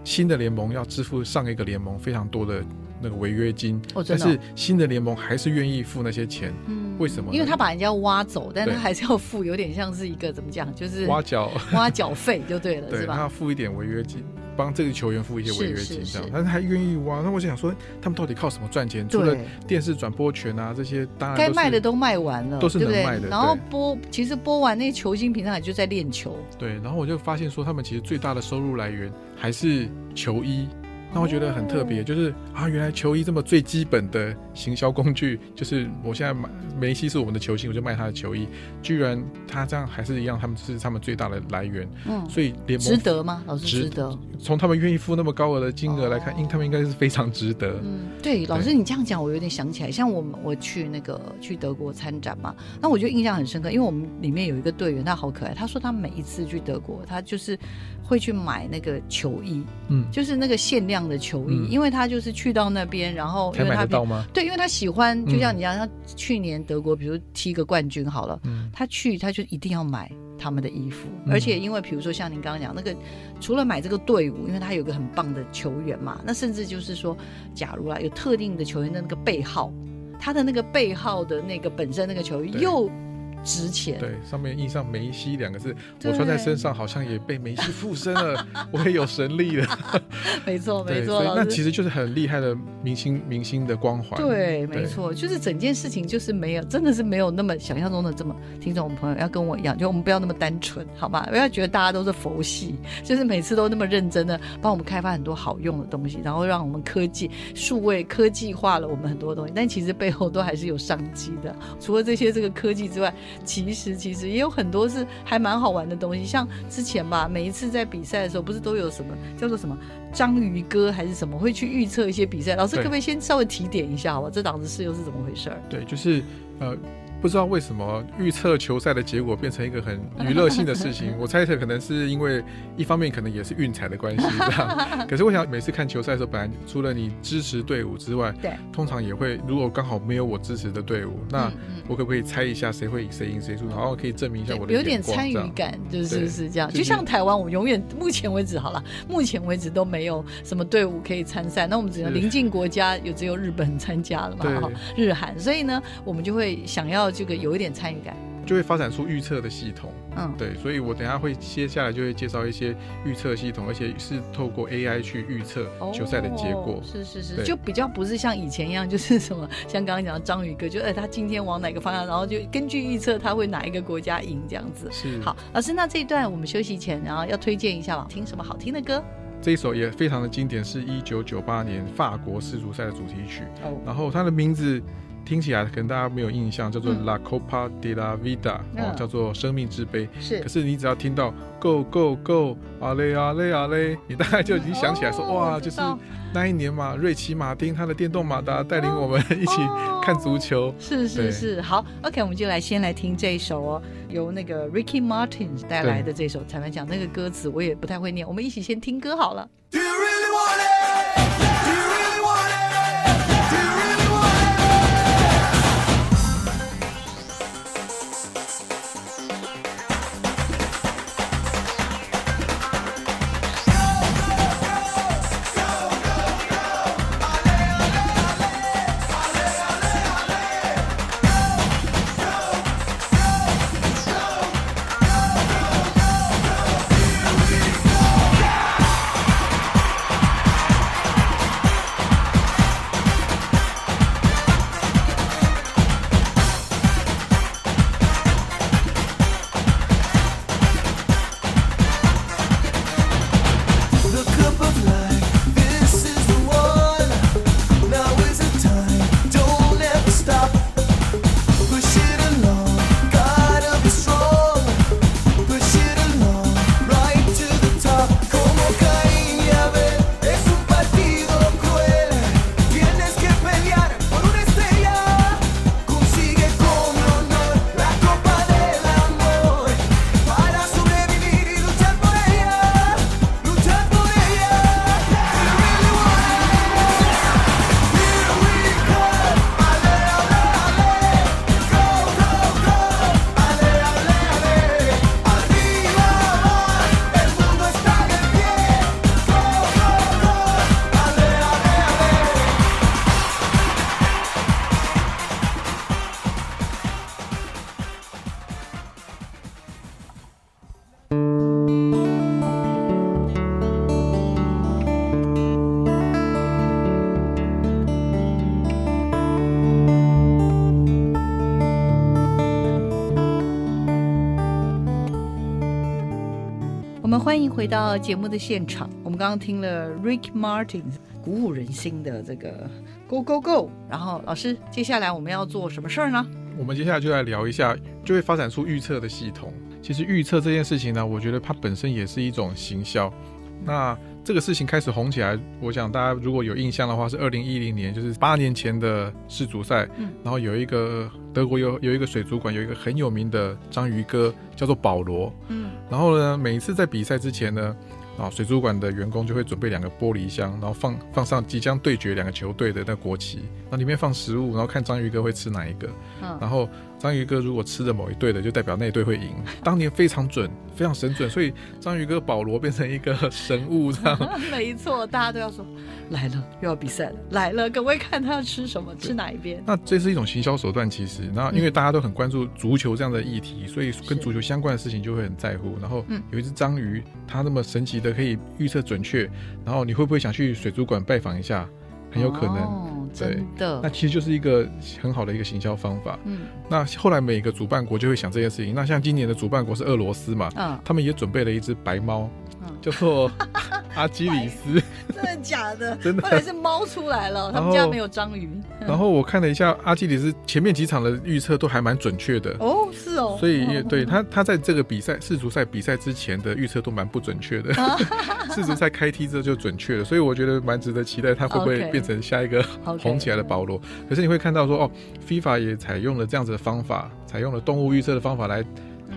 新的联盟要支付上一个联盟非常多的那个违约金，但是新的联盟还是愿意付那些钱。嗯，为什么？因为他把人家挖走，但他还是要付，有点像是一个怎么讲，就是挖角挖角费就对了，是吧？他要付一点违约金。帮这个球员付一些违约金，这样，但是还愿意挖。那我想说，他们到底靠什么赚钱？除了电视转播权啊，这些当然该卖的都卖完了，都是能卖的。然后播，其实播完那球星平常也就在练球。对，然后我就发现说，他们其实最大的收入来源还是球衣。那我觉得很特别，就是啊，原来球衣这么最基本的行销工具，就是我现在买梅西是我们的球星，我就卖他的球衣。居然他这样还是一样，他们是他们最大的来源。嗯，所以联盟值得吗？老师值得。从他们愿意付那么高额的金额来看，应他们应该是非常值得。嗯，对，老师你这样讲，我有点想起来，像我们我去那个去德国参展嘛，那我就印象很深刻，因为我们里面有一个队员，他好可爱，他说他每一次去德国，他就是会去买那个球衣，嗯，就是那个限量。的球衣，因为他就是去到那边，然后因为他对，因为他喜欢，就像你讲，他去年德国，比如踢个冠军好了，他去他就一定要买他们的衣服，而且因为比如说像您刚刚讲那个，除了买这个队伍，因为他有个很棒的球员嘛，那甚至就是说，假如啊有特定的球员的那个背号，他的那个背号的那个本身那个球衣又。值钱，对，上面印上梅西两个字，我穿在身上好像也被梅西附身了，我也有神力了。没错，没错，那其实就是很厉害的明星，明星的光环。对，没错，就是整件事情就是没有，真的是没有那么想象中的这么。听众朋友要跟我一样，就我们不要那么单纯，好吗？不要觉得大家都是佛系，就是每次都那么认真的帮我们开发很多好用的东西，然后让我们科技数位科技化了我们很多东西，但其实背后都还是有商机的。除了这些这个科技之外。其实其实也有很多是还蛮好玩的东西，像之前吧，每一次在比赛的时候，不是都有什么叫做什么章鱼哥还是什么，会去预测一些比赛。老师可不可以先稍微提点一下，好吧？这档子事又是怎么回事？对，就是呃。不知道为什么预测球赛的结果变成一个很娱乐性的事情。我猜测可能是因为一方面可能也是运彩的关系，这样。可是我想每次看球赛的时候，本来除了你支持队伍之外，对，通常也会如果刚好没有我支持的队伍，那我可不可以猜一下谁会赢谁赢谁输，然后可以证明一下我的有点参与感，就是是这样。就像台湾，我永远目前为止好了，目前为止都没有什么队伍可以参赛，那我们只能临近国家有只有日本参加了嘛，日韩，所以呢，我们就会想要。这个有一点参与感，就会发展出预测的系统。嗯，对，所以我等下会接下来就会介绍一些预测系统，而且是透过 AI 去预测球赛的结果。是是是，就比较不是像以前一样，就是什么像刚刚讲的章鱼哥，就哎他今天往哪个方向，然后就根据预测他会哪一个国家赢这样子。是好，老师，那这一段我们休息前，然后要推荐一下吧，听什么好听的歌？这一首也非常的经典，是一九九八年法国世足赛的主题曲。哦，然后它的名字。听起来可能大家没有印象，叫做 La Copa de la Vida，哦，叫做生命之杯。是，可是你只要听到 Go Go Go，阿嘞阿嘞阿嘞，你大概就已经想起来说，哇，就是那一年嘛，瑞奇马丁他的电动马达带领我们一起看足球。是是是，好，OK，我们就来先来听这一首哦，由那个 Ricky Martin 带来的这首。坦白讲，那个歌词我也不太会念，我们一起先听歌好了。回到节目的现场，我们刚刚听了 Rick Martin 鼓舞人心的这个 Go Go Go，然后老师，接下来我们要做什么事儿呢？我们接下来就来聊一下，就会发展出预测的系统。其实预测这件事情呢，我觉得它本身也是一种行销。那这个事情开始红起来，我想大家如果有印象的话，是二零一零年，就是八年前的世足赛。嗯，然后有一个德国有有一个水族馆，有一个很有名的章鱼哥，叫做保罗。嗯，然后呢，每一次在比赛之前呢。啊，水族馆的员工就会准备两个玻璃箱，然后放放上即将对决两个球队的那国旗，那里面放食物，然后看章鱼哥会吃哪一个。嗯，然后章鱼哥如果吃了某一队的，就代表那队会赢。当年非常准，非常神准，所以章鱼哥保罗变成一个神物，这样。没错，大家都要说来了，又要比赛了，来了，各位看他要吃什么，吃哪一边。那这是一种行销手段，其实，那因为大家都很关注足球这样的议题，所以跟足球相关的事情就会很在乎。然后有一只章鱼，它那么神奇的。可以预测准确，然后你会不会想去水族馆拜访一下？很有可能，对的。那其实就是一个很好的一个行销方法。嗯，那后来每个主办国就会想这件事情。那像今年的主办国是俄罗斯嘛？嗯，他们也准备了一只白猫。叫做 阿基里斯，真的假的？真的，后来是猫出来了，他们家没有章鱼。然后我看了一下阿基里斯前面几场的预测都还蛮准确的哦，是哦。所以对他，他在这个比赛世足赛比赛之前的预测都蛮不准确的，世足赛开踢之后就准确了。所以我觉得蛮值得期待，他会不会变成下一个红起来的保罗？可是你会看到说，哦，FIFA 也采用了这样子的方法，采用了动物预测的方法来。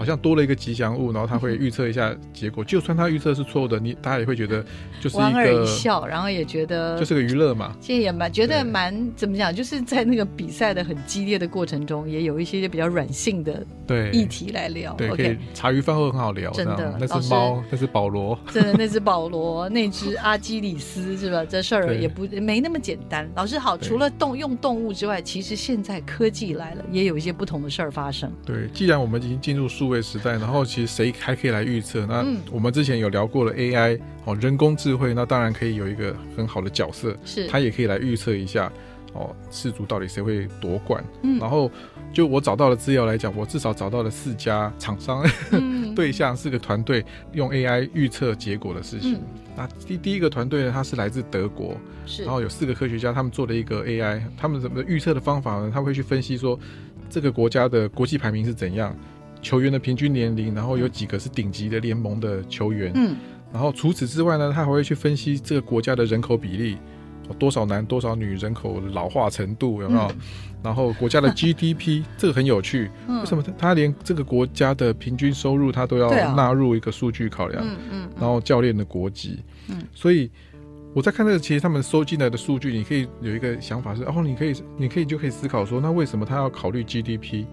好像多了一个吉祥物，然后他会预测一下结果。就算他预测是错误的，你大家也会觉得就是一个笑，然后也觉得就是个娱乐嘛。其实也蛮觉得蛮怎么讲，就是在那个比赛的很激烈的过程中，也有一些比较软性的对议题来聊。对，可以茶余饭后很好聊。真的，那只猫，那只保罗，真的那只保罗，那只阿基里斯是吧？这事儿也不没那么简单。老师好，除了动用动物之外，其实现在科技来了，也有一些不同的事儿发生。对，既然我们已经进入数位时代，然后其实谁还可以来预测？那我们之前有聊过了 AI 哦，人工智慧，那当然可以有一个很好的角色，是它也可以来预测一下哦，世足到底谁会夺冠？嗯，然后就我找到的资料来讲，我至少找到了四家厂商 对象，四个团队用 AI 预测结果的事情。那第第一个团队呢，它是来自德国，是，然后有四个科学家，他们做了一个 AI，他们怎么预测的方法呢？他会去分析说。这个国家的国际排名是怎样？球员的平均年龄，然后有几个是顶级的联盟的球员？嗯，然后除此之外呢，他还会去分析这个国家的人口比例，多少男多少女，人口老化程度有没有？然后国家的 GDP，这个很有趣，为什么他他连这个国家的平均收入他都要纳入一个数据考量？嗯嗯，然后教练的国籍，嗯，所以。我在看这个，其实他们收进来的数据，你可以有一个想法是，哦，你可以，你可以就可以思考说，那为什么他要考虑 GDP？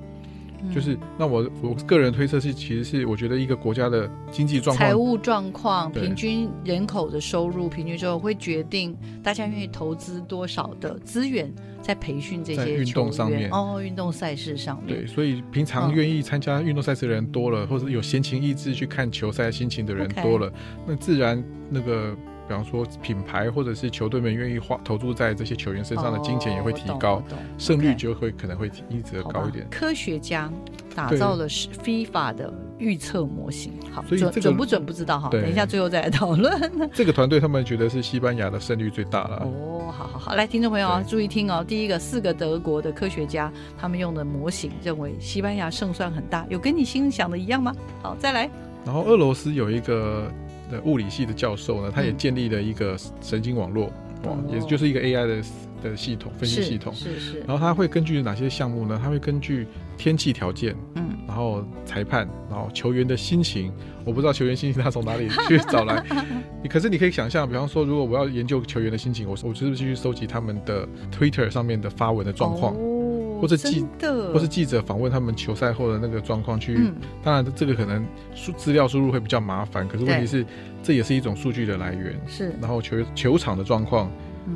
就是那我我个人推测是，其实是我觉得一个国家的经济状况、财务状况、平均人口的收入、平均收入会决定大家愿意投资多少的资源在培训这些运动上面哦，运动赛事上面。对，所以平常愿意参加运动赛事的人多了，或者有闲情逸致去看球赛心情的人多了，那自然那个。比方说，品牌或者是球队们愿意花投注在这些球员身上的金钱也会提高，胜率就会可能会一直高一点。科学家打造的是 FIFA 的预测模型，好，所以准准不准不知道哈，等一下最后再来讨论。这个团队他们觉得是西班牙的胜率最大了。哦，好好好，来听众朋友啊，注意听哦。第一个，四个德国的科学家他们用的模型认为西班牙胜算很大，有跟你心里想的一样吗？好，再来。然后俄罗斯有一个。的物理系的教授呢，他也建立了一个神经网络，哦，也就是一个 AI 的的系统分析系统，是是。然后他会根据哪些项目呢？他会根据天气条件，嗯，然后裁判，然后球员的心情，我不知道球员心情他从哪里 去找来，你可是你可以想象，比方说，如果我要研究球员的心情，我我是不是去收集他们的 Twitter 上面的发文的状况？或者记，或是记者访问他们球赛后的那个状况去，当然这个可能输资料输入会比较麻烦，可是问题是这也是一种数据的来源。是，然后球球场的状况，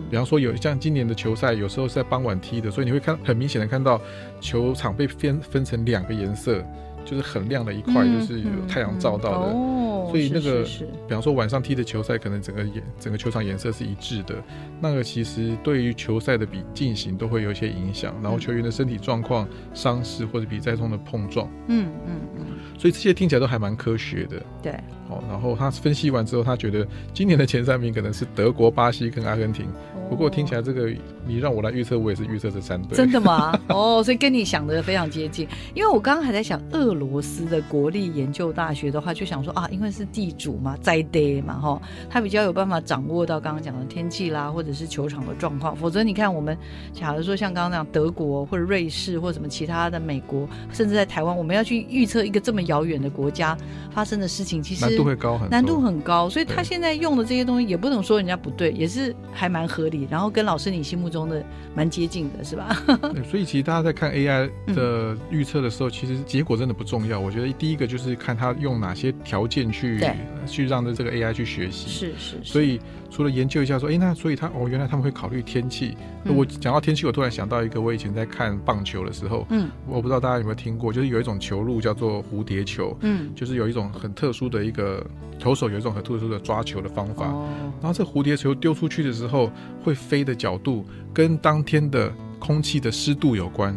比方说有像今年的球赛，有时候是在傍晚踢的，所以你会看很明显的看到球场被分分成两个颜色，就是很亮的一块，就是有太阳照到的。所以那个比方说晚上踢的球赛，可能整个颜整个球场颜色是一致的，那个其实对于球赛的比进行都会有一些影响，然后球员的身体状况、伤势或者比赛中的碰撞，嗯嗯嗯，所以这些听起来都还蛮科学的。对，哦，然后他分析完之后，他觉得今年的前三名可能是德国、巴西跟阿根廷。不过听起来这个你让我来预测，我也是预测这三队。真的吗？哦，所以跟你想的非常接近。因为我刚刚还在想，俄罗斯的国立研究大学的话，就想说啊，因为是地主嘛，在地嘛，哈，他比较有办法掌握到刚刚讲的天气啦，或者是球场的状况。否则你看，我们假如说像刚刚那样，德国或者瑞士或者什么其他的美国，甚至在台湾，我们要去预测一个这么遥远的国家发生的事情，其实难度会高很多，难度很高。所以他现在用的这些东西，也不能说人家不对，也是还蛮合理。然后跟老师你心目中的蛮接近的，是吧？对，所以其实大家在看 AI 的预测的时候，其实结果真的不重要。我觉得第一个就是看他用哪些条件去去让这个 AI 去学习。是是是。所以除了研究一下说，哎，那所以他哦，原来他们会考虑天气。嗯我讲到天气，我突然想到一个，我以前在看棒球的时候，嗯我不知道大家有没有听过，就是有一种球路叫做蝴蝶球，嗯，就是有一种很特殊的一个投手有一种很特殊的抓球的方法。哦，然后这蝴蝶球丢出去的时候，会飞的角度跟当天的空气的湿度有关。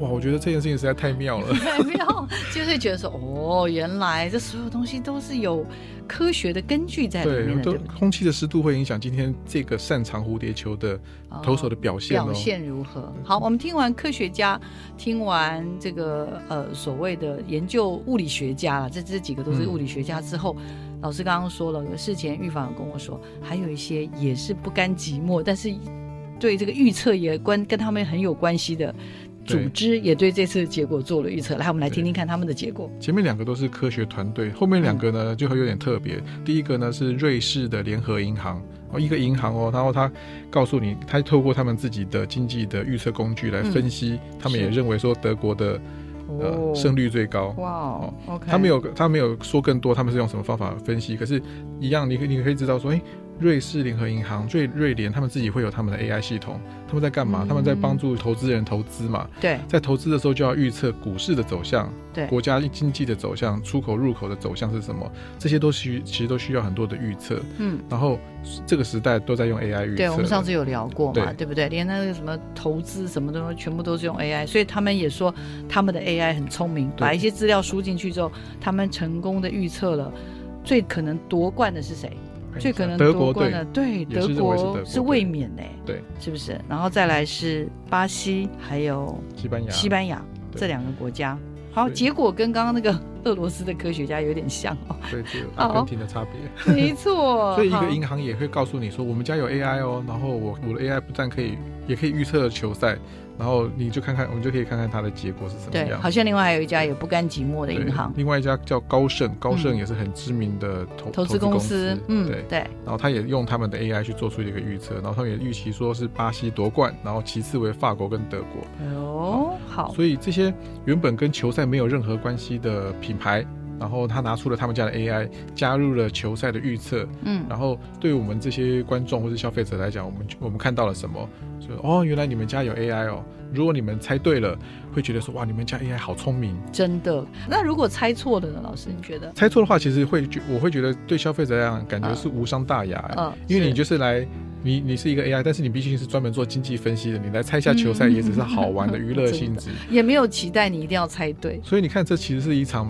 哇，我觉得这件事情实在太妙了。太妙，就是觉得说，哦，原来这所有东西都是有科学的根据在里面？空气的湿度会影响今天这个擅长蝴蝶球的投手的表现哦。表现如何？好，我们听完科学家，听完这个呃所谓的研究物理学家了，这这几个都是嗯物理学家之后。老师刚刚说了，事前预防有跟我说，还有一些也是不甘寂寞，但是对这个预测也关跟他们很有关系的组织，也对这次的结果做了预测。来，我们来听听看他们的结果。前面两个都是科学团队，后面两个呢就会有点特别。第一个呢是瑞士的联合银行，哦，一个银行哦，然后他告诉你，他透过他们自己的经济的预测工具来分析，他们也是认为说德国的呃胜率最高。哇哦，OK，他没有，他没有说更多，他们是用什么方法分析？可是，一样，你可以你可以知道说，哎、瑞士联合银行、瑞瑞联，他们自己会有他们的 AI 系统，他们在干嘛？嗯他们在帮助投资人投资嘛，对在投资的时候就要预测股市的走向，对国家经济的走向、出口入口的走向是什么，这些都需其实都需要很多的预测。嗯。然后这个时代都在用 AI 预测。对，我们上次有聊过嘛，对对不对？连那个什么投资什么的，全部都是用 AI，所以他们也说他们的 AI 很聪明，把一些资料输进去之后，他们成功的预测了最可能夺冠的是谁？最可能德国队夺冠的，对，德国是卫冕呢，对是不是？然后再来是巴西，还有西班牙，西班牙这两个国家。好，结果跟刚刚那个俄罗斯的科学家有点像哦，对，只有阿根廷的差别。没错。所以一个银行也会告诉你说，我们家有 AI 哦，然后我我的 AI 不但可以，也可以预测球赛，然后你就看看，我们就可以看看它的结果是什么对，样。好像另外还有一家也不甘寂寞的银行。另外一家叫高盛，高盛嗯也是很知名的投投资公公司，嗯，对。对，然后他也用他们的 AI 去做出一个预测，然后他们也预期说是巴西夺冠，然后其次为法国跟德国。哦，好，所以这些原本跟球赛没有任何关系的品牌，然后他拿出了他们家的 AI，加入了球赛的预测，嗯，然后对于我们这些观众或是消费者来讲，我们我们看到了什么？就哦，原来你们家有 AI 哦。如果你们猜对了，会觉得说哇，你们家 AI 好聪明。真的。那如果猜错了呢？老师，你觉得？猜错的话，其实会觉我会觉得对消费者来讲，感觉是无伤大雅、哎嗯，因为你就是来。你你是一个 AI，但是你毕竟是专门做经济分析的，你来猜一下球赛也只是好玩的娱乐性质，也没有期待你一定要猜对。所以你看这其实是一场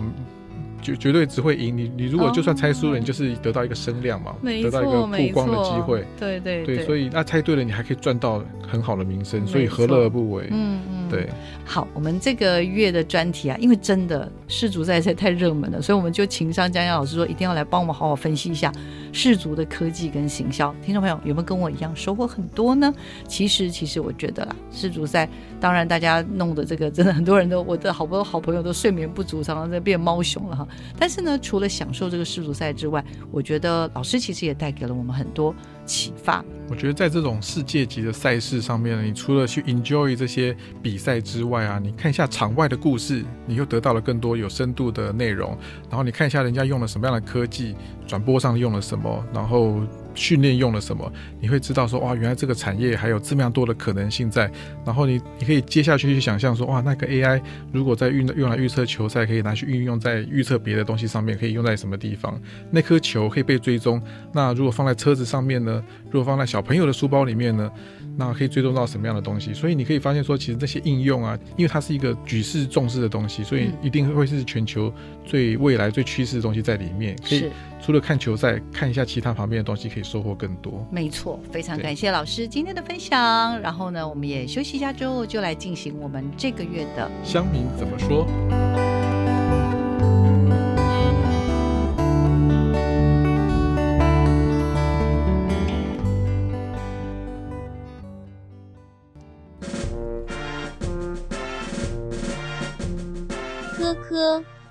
绝绝对只会赢你。你如果就算猜输了，哦你就是得到一个声量嘛，得到一个曝光的机会。对对对，所以那猜对了，你还可以赚到很好的名声，所以何乐而不为？嗯嗯，对。好，我们这个月的专题啊，因为真的世足赛实在太热门了，所以我们就情商江江老师说，一定要来帮我们好好分析一下世足的科技跟行销。听众朋友有没有跟我一样收获很多呢？其实，其实我觉得啦，世足赛当然大家弄的这个真的很多人都我的好多好朋友都睡眠不足，常常在变猫熊了哈。但是呢，除了享受这个世足赛之外，我觉得老师其实也带给了我们很多启发。我觉得在这种世界级的赛事上面，你除了去 enjoy 这些比赛之外啊，你看一下场外的故事，你又得到了更多有深度的内容。然后你看一下人家用了什么样的科技，转播上用了什么，然后训练用了什么，你会知道说哇，原来这个产业还有这么样多的可能性在。然后你你可以接下去去想象说哇，那个 AI 如果在运用来预测球赛，可以拿去运用在预测别的东西上面，可以用在什么地方？那颗球可以被追踪。那如果放在车子上面呢？如果放在小朋友的书包里面呢？那可以追踪到什么样的东西？所以你可以发现说，其实这些应用啊，因为它是一个举世重视的东西，所以一定会是全球最未来最趋势的东西在里面。可以除了看球赛，看一下其他旁边的东西，可以收获更多。没错，非常感谢老师今天的分享。然后呢，我们也休息一下之后，就来进行我们这个月的乡民怎么说。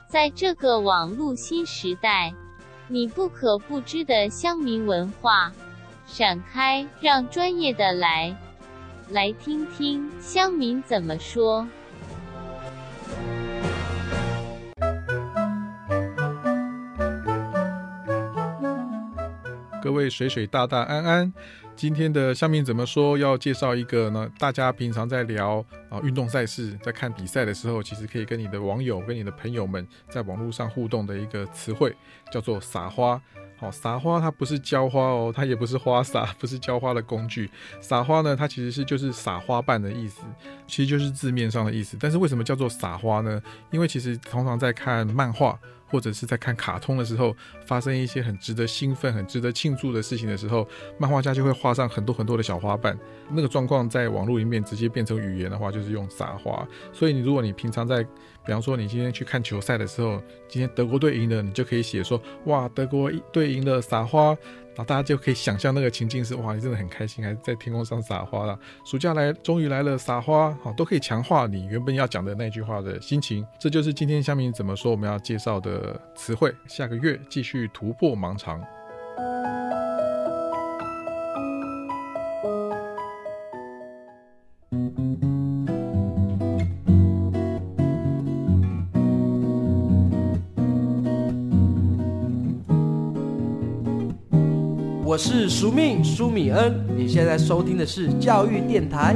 在这个网络新时代，你不可不知的乡民文化，闪开，让专业的来来听听乡民怎么说。位水水大大安安。今天的下面怎么说？要介绍一个呢？大家平常在聊啊运动赛事，在看比赛的时候，其实可以跟你的网友、跟你的朋友们在网络上互动的一个词汇，叫做撒花。撒花它不是浇花哦，它也不是花洒，不是浇花的工具。撒花呢，它其实是就是撒花瓣的意思，其实就是字面上的意思。但是为什么叫做撒花呢？因为其实通常在看漫画。或者是在看卡通的时候，发生一些很值得兴奋、很值得庆祝的事情的时候，漫画家就会画上很多很多的小花瓣。那个状况在网络里面直接变成语言的话，就是用撒花。所以你如果你平常在，比方说你今天去看球赛的时候，今天德国队赢了，你就可以写说：哇，德国队赢了，撒花。然后大家就可以想象那个情境是哇，你真的很开心，还是在天空上撒花了？暑假来，终于来了，撒花，好，都可以强化你原本要讲的那句话的心情。这就是今天下面怎么说我们要介绍的词汇。下个月继续突破盲肠。我是苏命苏米恩，你现在收听的是教育电台。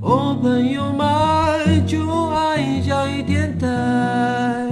哦，朋友们，就爱教育电台。